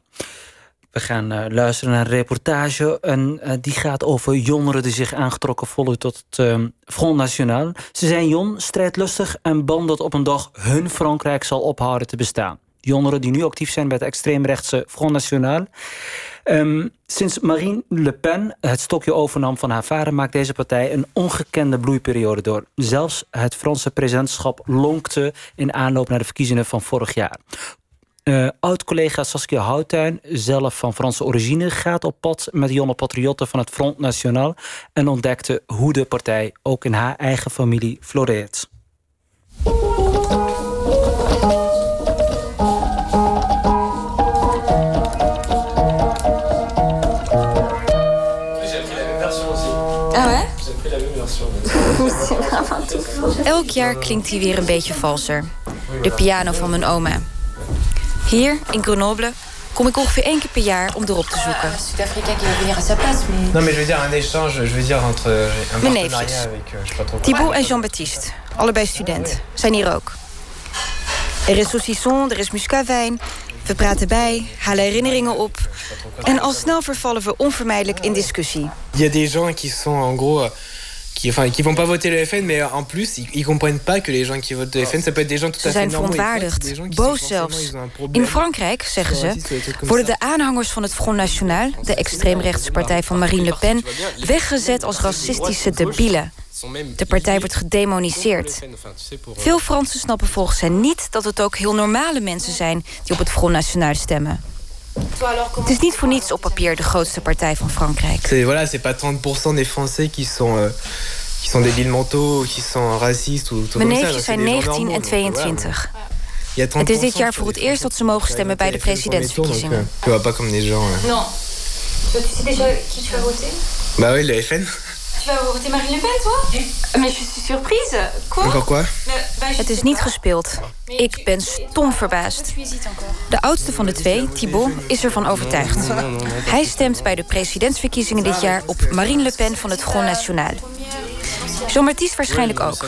We gaan eh, luisteren naar een reportage. En eh, die gaat over jongeren die zich aangetrokken voelen tot het eh, Front National. Ze zijn jong, strijdlustig en bang dat op een dag hun Frankrijk zal ophouden te bestaan. Jongeren die nu actief zijn bij het extreemrechtse Front National. Ehm, sinds Marine Le Pen het stokje overnam van haar vader... maakt deze partij een ongekende bloeiperiode door. Zelfs het Franse presidentschap lonkte in aanloop naar de verkiezingen van vorig jaar. Eh, Oud-collega Saskia Houttuin, zelf van Franse origine... gaat op pad met jonge patriotten van het Front National... en ontdekte hoe de partij ook in haar eigen familie floreert. Ah Elk jaar klinkt hij weer een beetje valser. De piano van mijn oma. Hier, in Grenoble, kom ik ongeveer één keer per jaar om erop te zoeken. Sud-Africain qui va venir à sa place, mais... Non, mais je veux dire un échange, je veux dire entre un Mijn partenariat neefjes. avec, euh, je sais pas trop quoi. Thibaut en Jean-Baptiste, allebei student, zijn hier ook. Er is saucisson, er is muscatwijn. We praten bij, halen herinneringen op. En al snel vervallen we onvermijdelijk in discussie. Il y a des gens qui sont en gros. Euh, Qui, enfin, qui vont pas voter le FN, mais en plus, ils, ils comprennent pas que les gens qui votent le FN, ça peut être des gens tout Ze à fait zijn normaux. verontwaardigd, boos zelfs. In Frankrijk, zeggen ze, worden de aanhangers van het Front National... de extreemrechtse partij van Marine Le Pen... weggezet als racistische debielen. De partij wordt gedemoniseerd. Veel Fransen snappen volgens hen niet dat het ook heel normale mensen zijn... die op het Front National stemmen. Het is niet voor niets op papier de grootste partij van Frankrijk. Voilà, c'est pas 30% des Français qui sont euh, qui sont débiles mentaux, ou qui sont racistes ou tout Mijn neefjes zijn des gens 19 en normaux, donc, voilà. 22. Il y a 30% Het is dit jaar voor het eerst dat ze mogen stemmen bij de presidentsverkiezingen. euh, Tu vois pas comme des gens. euh. Non. Tu sais déjà qui tu vas voter Bah oui, le FN. Vas voter Marine Le Pen, toi Mais je suis surprise. Quoi Encore quoi Het is niet gespeeld. Ik ben stom verbaasd. De oudste van de twee, Thibault, is ervan overtuigd. Hij stemt bij de presidentsverkiezingen dit jaar op Marine Le Pen van het Front National. Jean-Baptiste waarschijnlijk ook.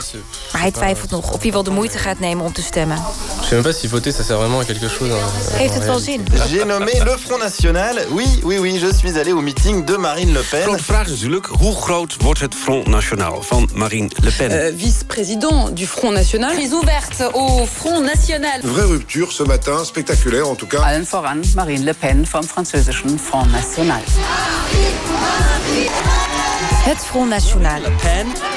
Maar hij twijfelt nog of hij wel de moeite gaat nemen om te stemmen. Je sais même pas si voter ça sert vraiment à quelque chose. hein, Heeft het wel zin? J'ai nommé le Front National. Oui, oui, oui, je suis allé au meeting de Marine Le Pen. Grote vraag is natuurlijk, hoe groot wordt het Front National van Marine Le Pen? Euh, vice-président du Front National. Prise ouverte au Front National. Vraie rupture ce matin, spectaculaire en tout cas. Allen voran Marine Le Pen vom französischen Front National. Het Front National.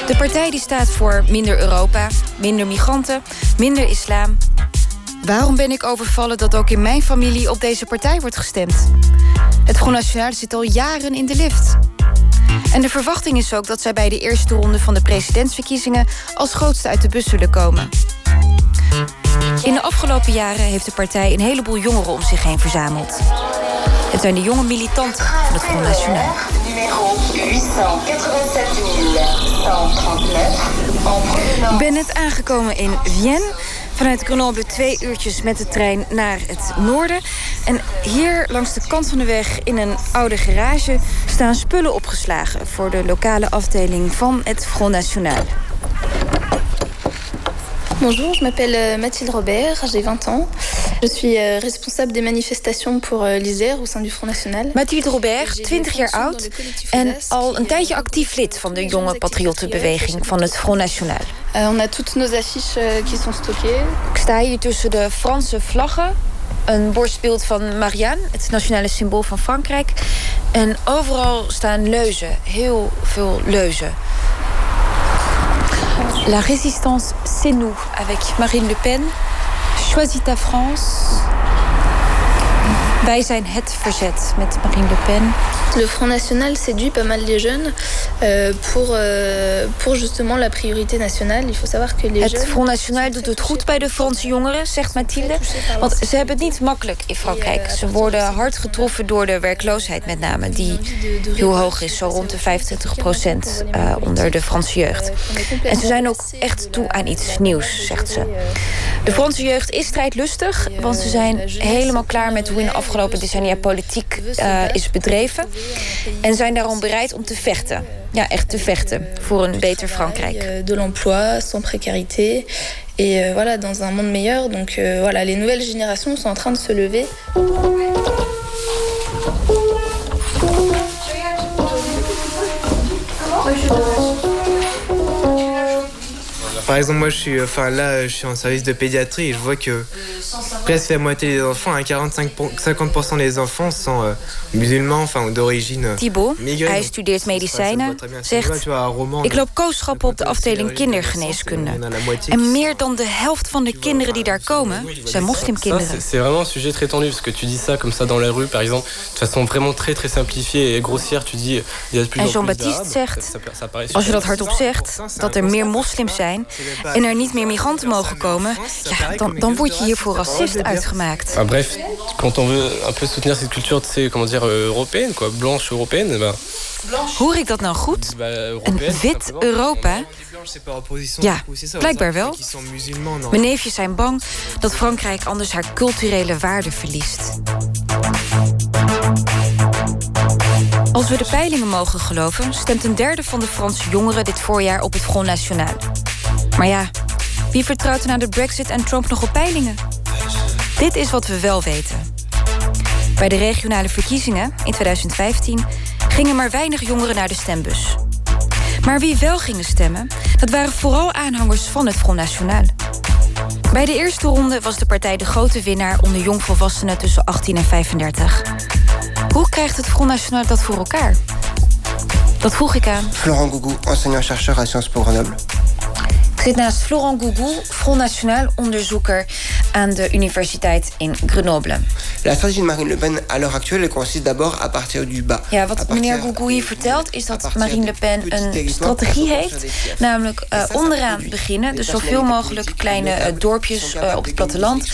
De partij die staat voor minder Europa, minder migranten, minder islam. Waarom ben ik overvallen dat ook in mijn familie op deze partij wordt gestemd? Het Front National zit al jaren in de lift. En de verwachting is ook dat zij bij de eerste ronde van de presidentsverkiezingen als grootste uit de bus zullen komen. In de afgelopen jaren heeft de partij een heleboel jongeren om zich heen verzameld. Het zijn de jonge militanten van het Front National. Numéro 887 139 en Ik ben net aangekomen in Vienne. Vanuit Grenoble twee uurtjes met de trein naar het noorden. En hier langs de kant van de weg in een oude garage... staan spullen opgeslagen voor de lokale afdeling van het Front National. Bonjour, je m'appelle Mathilde Robert, j'ai 20 ans. Je suis euh, responsable des manifestations pour euh, l'Isère au sein du Front National. Mathilde Robert, 20 jaar oud en al een tijdje actief lid van de jonge patriottenbeweging van het Front National. on a toutes nos affiches qui sont stockées. Ik sta hier tussen de Franse vlaggen, een borstbeeld van Marianne, het nationale symbool van Frankrijk. En overal staan leuzen, heel veel leuzen. La résistance, c'est nous, avec Marine Le Pen. Choisis ta France. Wij zijn het verzet met Marine Le Pen. Le Front National séduit pas mal les jeunes euh, pour, euh, pour justement la priorité nationale. Il faut savoir que les het Front National doet het goed bij de Franse jongeren, zegt Mathilde. Want ze hebben het niet makkelijk in Frankrijk. Ze worden hard getroffen door de werkloosheid met name. Die heel hoog is, zo rond de 25 procent uh, onder de Franse jeugd. En ze zijn ook echt toe aan iets nieuws, zegt ze. De Franse jeugd is strijdlustig, want ze zijn helemaal klaar met hoe in de afgelopen decennia politiek uh, is bedreven. En zijn daarom bereid om te vechten. Ja, echt te vechten voor een beter Frankrijk. De l'emploi, sans précarité. Et euh, voilà, dans un monde meilleur. Donc euh, voilà, les nouvelles générations sont en train de se lever. Par exemple, moi, je suis, enfin là, je suis en service de pédiatrie et je vois que presque la moitié des enfants, hein, 45, 50% des enfants sont euh, musulmans, enfin d'origine. Thibaut, migrée. hij studeert medicijnen, zegt... Ik loop kooschappen op de afdeling kindergeneeskunde. En meer dan de helft van de kinderen die daar komen... zijn moslimkinderen. c'est vraiment un sujet très tendu parce que tu dis ça comme ça dans la rue, par exemple, de façon vraiment très très simplifiée et grossière. Tu dis il y a plus En Jean-Baptiste zegt, als je dat hardop zegt, dat er meer moslims zijn... en er niet meer migranten mogen komen... Ja, dan, dan word je hier voor racist uitgemaakt. Ah, bref, quand on veut un peu soutenir cette culture, tu sais, comment dire, euh, européenne, quoi, blanche européenne, bah, Hoor ik dat nou goed? Een wit Europa? Ja, blijkbaar wel. Mijn neefjes zijn bang dat Frankrijk anders haar culturele waarde verliest. Als we de peilingen mogen geloven, stemt een derde van de Franse jongeren dit voorjaar op het Front National. Maar ja, wie vertrouwt er na de Brexit en Trump nog op peilingen? Dit is wat we wel weten. Bij de regionale verkiezingen in 2015 gingen maar weinig jongeren naar de stembus. Maar wie wel gingen stemmen, dat waren vooral aanhangers van het Front National. Bij de eerste ronde was de partij de grote winnaar onder jongvolwassenen tussen 18 en 35. Hoe krijgt het Front National dat voor elkaar? Dat vroeg ik aan. Florent Gougou, enseignant-chercheur à Sciences Po Grenoble. Ik zit naast Florent Gougou, Front National onderzoeker aan de universiteit in Grenoble. La stratégie de Marine Le Pen à l'heure actuelle elle consiste d'abord à partir du bas. Ja, wat meneer Gougou hier vertelt is dat Marine Le Pen een strategie heeft. Namelijk eh, onderaan beginnen, dus zoveel mogelijk kleine eh, dorpjes eh, op het platteland.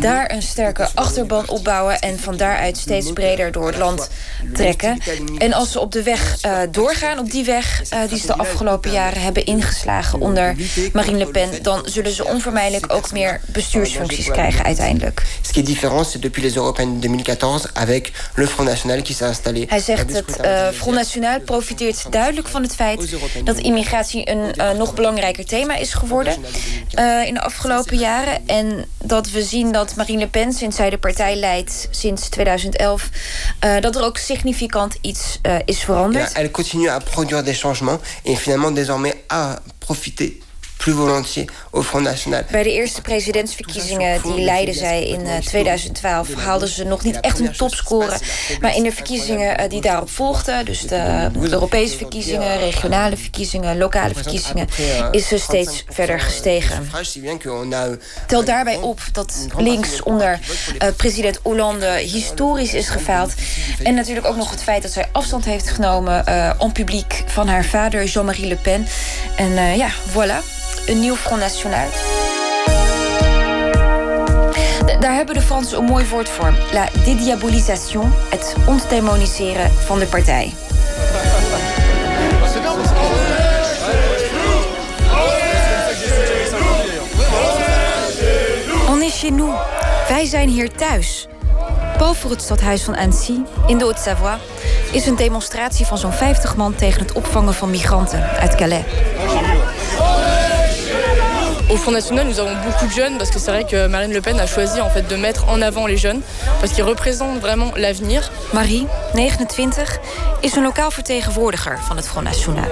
Daar een sterke achterban opbouwen en van daaruit steeds breder door het land trekken. En als ze op de weg doorgaan, op die weg die ze de afgelopen jaren hebben ingeslagen onder Marine Le Pen, dan zullen ze onvermijdelijk ook meer bestuursfuncties krijgen uiteindelijk. Ce qui est différent, c'est depuis les européennes de 2014 avec le Front National qui s'est installé. Hij zegt het eh, Front National profiteert duidelijk van het feit dat immigratie een eh, nog belangrijker thema is geworden eh, in de afgelopen jaren. En dat we zien dat Marine Le Pen, sinds zij de partij leidt sinds 2011, eh, dat er ook significant iets is veranderd. Ja, elle continue à produire des changements et finalement désormais à profiter au Front National. Bij de eerste presidentsverkiezingen die leidden zij in eh, 2012 haalden ze nog niet echt een topscore. Maar in de verkiezingen eh, die daarop volgden, dus de Europese verkiezingen, regionale verkiezingen, lokale verkiezingen, is ze steeds verder gestegen. A Tel daarbij op dat links onder eh, president Hollande historisch is gefaald. En natuurlijk ook nog het feit dat zij afstand heeft genomen eh en publiek van haar vader Jean-Marie Le Pen. En eh, ja, voilà, een nieuw Front National. Daar hebben de Fransen een mooi woord voor. La dédiabolisation, het ontdemoniseren van de partij. chez nous. Wij zijn hier thuis. Boven het stadhuis van Annecy, in de Haute-Savoie... is een demonstratie van zo'n 50 man tegen het opvangen van migranten uit Calais. Au Front National, nous avons beaucoup de jeunes parce que c'est vrai que Marine Le Pen a choisi en fait de mettre en avant les jeunes parce qu'ils représentent vraiment l'avenir. Marie, 29, is een lokaal vertegenwoordiger van het Front National.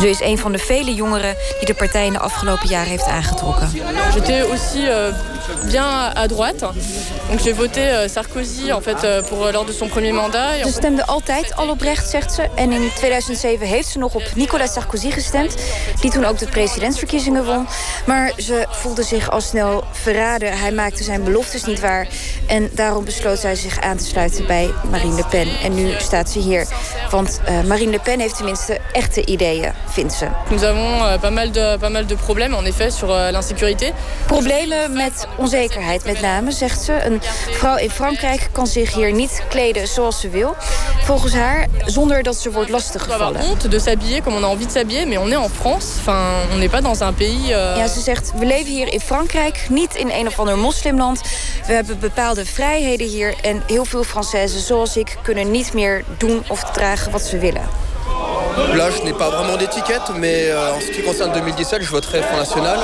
Ze is een van de vele jongeren die de partij in de afgelopen jaren heeft aangetrokken. J'étais aussi euh, bien à droite. Donc j'ai voté euh, Sarkozy en fait euh, pour lors de son premier mandat. Ze stemde altijd al op rechts, zegt ze. En in 2007 heeft ze nog op Nicolas Sarkozy gestemd, die toen ook de presidentsverkiezingen won. Maar ze voelde zich al snel verraden. Hij maakte zijn beloftes niet waar. En daarom besloot zij zich aan te sluiten bij Marine Le Pen. En nu staat ze hier. Want uh, Marine Le Pen heeft tenminste echte ideeën, vindt ze. Nous avons uh, pas, mal de, pas mal de problèmes en effet sur uh, l'insécurité. Problemen met onzekerheid met name, zegt ze. Een vrouw in Frankrijk kan zich hier niet kleden zoals ze wil. Volgens haar, zonder dat ze wordt lastiggevallen. honte de s'habiller comme on a envie de s'habiller, mais on est en France. Enfin, on n'est pas dans un pays ja, ze zegt, we leven hier in Frankrijk, niet in een of ander moslimland. We hebben bepaalde vrijheden hier en heel veel Françaises zoals ik... kunnen niet meer doen of dragen wat ze willen. Là, je n'ai pas vraiment d'étiquette, mais euh, en ce qui concerne 2017, je voterai Front National.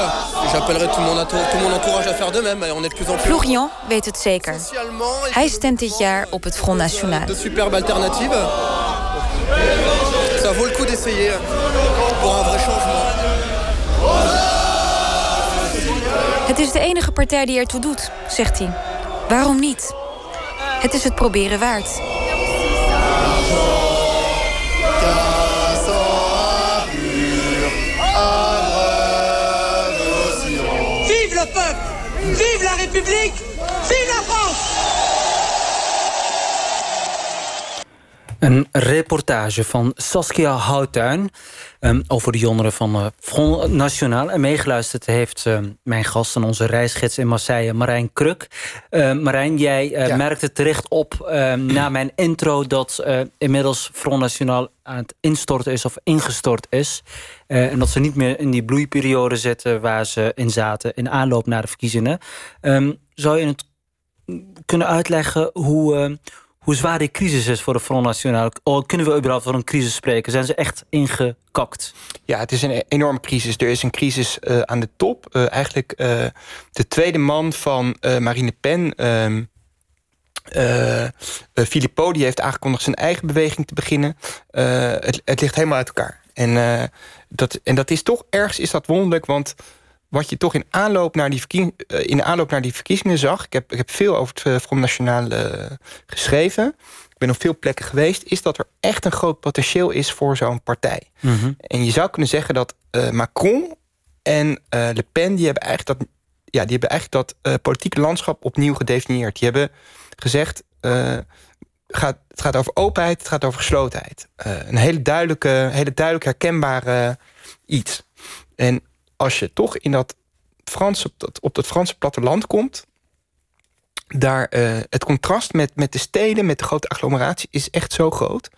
J'appellerai tout, mon tout mon entourage à faire de même. On est de plus en plus... Florian weet het zeker. Hij stemt dit jaar op het Front National. De superbe alternative. Ça vaut le coup d'essayer pour un vrai changement. Het is de enige partij die ertoe doet, zegt hij. Waarom niet? Het is het proberen waard. Vive le peuple! Vive la République! Vive la France! Een reportage van Saskia Houttuin um, over de jongeren van uh, Front National. En meegeluisterd heeft uh, mijn gast en onze reisgids in Marseille, Marijn Kruk. Uh, Marijn, jij ja. merkte terecht op na mijn intro dat inmiddels Front National aan het instorten is of ingestort is. en dat ze niet meer in die bloeiperiode zitten waar ze in zaten in aanloop naar de verkiezingen. Um, zou je het kunnen uitleggen hoe hoe zwaar die crisis is voor de Front National. Kunnen we überhaupt voor een crisis spreken? Zijn ze echt ingekakt? Ja, het is een enorme crisis. Er is een crisis uh, aan de top. Uh, eigenlijk uh, de tweede man van Marine Pen... Filippo die heeft aangekondigd zijn eigen beweging te beginnen. Het, het, ligt helemaal uit elkaar. En, dat, en dat is toch ergens is dat wonderlijk, want wat je toch in aanloop naar die, verkie in aanloop naar die verkiezingen zag... ik heb, ik heb veel over het Front National uh, geschreven... ik ben op veel plekken geweest... is dat er echt een groot potentieel is voor zo'n partij. Mm -hmm. En je zou kunnen zeggen dat uh, Macron en uh, Le Pen... die hebben eigenlijk dat, ja, die hebben eigenlijk dat politieke landschap opnieuw gedefinieerd. Die hebben gezegd... Gaat, het gaat over openheid, het gaat over geslotenheid. een hele duidelijke, hele duidelijk herkenbare iets. En als je toch in dat Franse, op, dat, op dat Franse platteland komt... daar uh, het contrast met, met de steden, met de grote agglomeratie... is echt zo groot.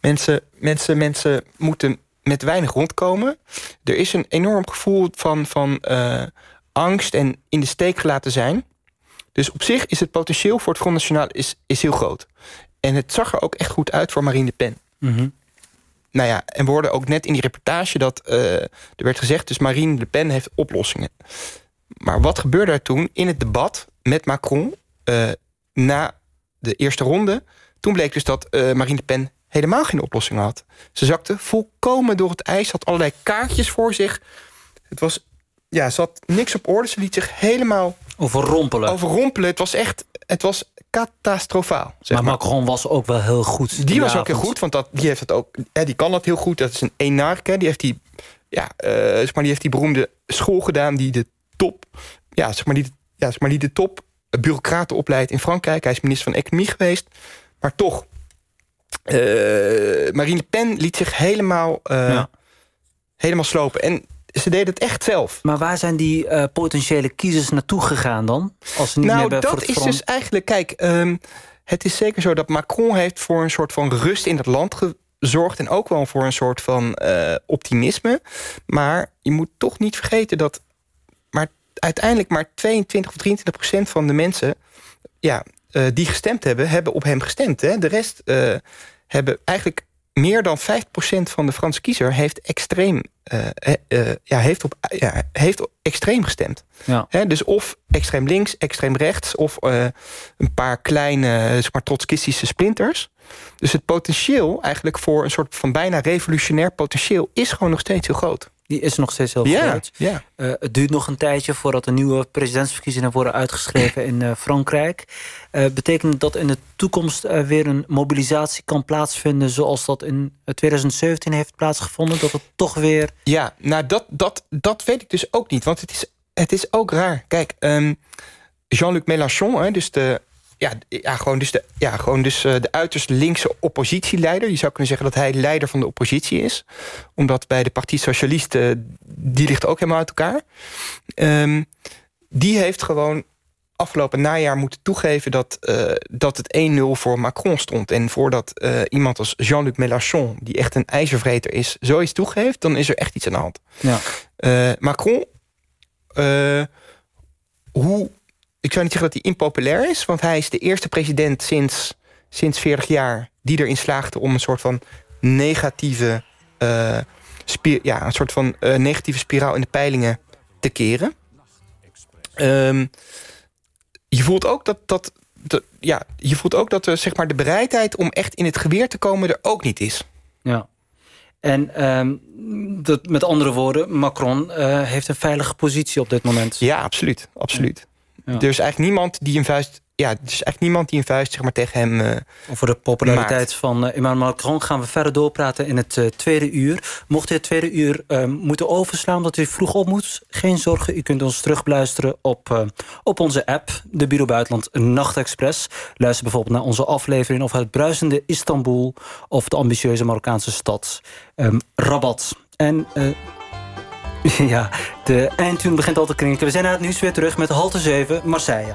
Mensen, mensen, mensen moeten met weinig rondkomen. Er is een enorm gevoel van, van uh, angst en in de steek gelaten zijn. Dus op zich is het potentieel voor het Front National is, is heel groot. En het zag er ook echt goed uit voor Marine Le Pen. -hmm nou ja, en we hoorden ook net in die reportage dat uh, er werd gezegd... dus Marine Le Pen heeft oplossingen. Maar wat gebeurde er toen in het debat met Macron... Uh, na de eerste ronde? Toen bleek dus dat uh, Marine Le Pen helemaal geen oplossing had. Ze zakte volkomen door het ijs, had allerlei kaartjes voor zich. Het was, ja, ze had niks op orde. Ze liet zich helemaal... Overrompelen. Overrompelen. Het was echt, het was catastrofaal. Zeg maar, Macron was ook wel heel goed. Die was ook heel goed, want dat, die, heeft het ook, ja, die kan dat heel goed. Dat is een enarke. Die heeft die, ja, uh, zeg maar, die heeft die beroemde school gedaan... die de top, ja, zeg maar, die, ja, zeg maar, die de top bureaucraten opleidt in Frankrijk. Hij is minister van Economie geweest. Maar toch, uh, Marine Le Pen liet zich helemaal, uh, ja. helemaal slopen. En ze deden het echt zelf. Maar waar zijn die uh, potentiële kiezers naartoe gegaan dan? Als ze niet nou, meer dat voor het is front... dus eigenlijk... Kijk, um, het is zeker zo dat Macron heeft voor een soort van rust in het land gezorgd... en ook wel voor een soort van uh, optimisme. Maar je moet toch niet vergeten dat... maar uiteindelijk maar 22 of 23 procent van de mensen... Ja, uh, die gestemd hebben, hebben op hem gestemd. Hè? De rest hebben eigenlijk meer dan 5% van de Franse kiezer heeft extreem, uh, ja, heeft op, ja, heeft extreem gestemd. Ja. dus of extreem links, extreem rechts... of een paar kleine, zeg maar, trotskistische splinters. Dus het potentieel eigenlijk voor een soort van bijna revolutionair potentieel... is gewoon nog steeds heel groot. Die is nog steeds heel ja, groot. Ja. Uh, het duurt nog een tijdje voordat de nieuwe presidentsverkiezingen worden uitgeschreven in uh, Frankrijk. Uh, betekent dat in de toekomst weer een mobilisatie kan plaatsvinden zoals dat in 2017 heeft plaatsgevonden? Dat het toch weer. Ja, nou dat, dat, dat weet ik dus ook niet. Want het is, het is ook raar. Kijk, um, Jean-Luc Mélenchon, hè, dus de ja, ja, gewoon dus, de, ja, gewoon dus uh, de uiterst linkse oppositieleider. Je zou kunnen zeggen dat hij leider van de oppositie is. Omdat bij de Partij Socialisten, die ligt ook helemaal uit elkaar. Um, die heeft gewoon afgelopen najaar moeten toegeven... dat, uh, dat het 1-0 voor Macron stond. En voordat uh, iemand als Jean-Luc Mélenchon... die echt een ijzervreter is, zoiets toegeeft... dan is er echt iets aan de hand. Ja. Macron... hoe ik zou niet zeggen dat hij impopulair is... want hij is de eerste president sinds, sinds 40 jaar... die erin slaagde om een soort van negatieve... Uh, ja, een soort van uh, negatieve spiraal in de peilingen te keren. Um, je voelt ook dat, dat, dat, ja, je voelt ook dat er, zeg maar, de bereidheid om echt in het geweer te komen er ook niet is. Ja. En um, dat, met andere woorden, Macron uh, heeft een veilige positie op dit moment. Ja, absoluut. absoluut. Ja. Er is eigenlijk niemand die een vuist. Ja, er is eigenlijk niemand die een vuist zeg maar, tegen hem. Uh, Over de populariteit van uh, Emmanuel Macron gaan we verder doorpraten in het uh, tweede uur. Mocht u het tweede uur moeten overslaan omdat u vroeg op moet, geen zorgen. U kunt ons terugluisteren op, op onze app, de Bureau Buitenland Nachtexpress. Luister bijvoorbeeld naar onze aflevering over het bruisende Istanbul of de ambitieuze Marokkaanse stad um, Rabat. En ja, de eindtune begint al te klinken. We zijn na het nieuws weer terug met halte 7, Marseille.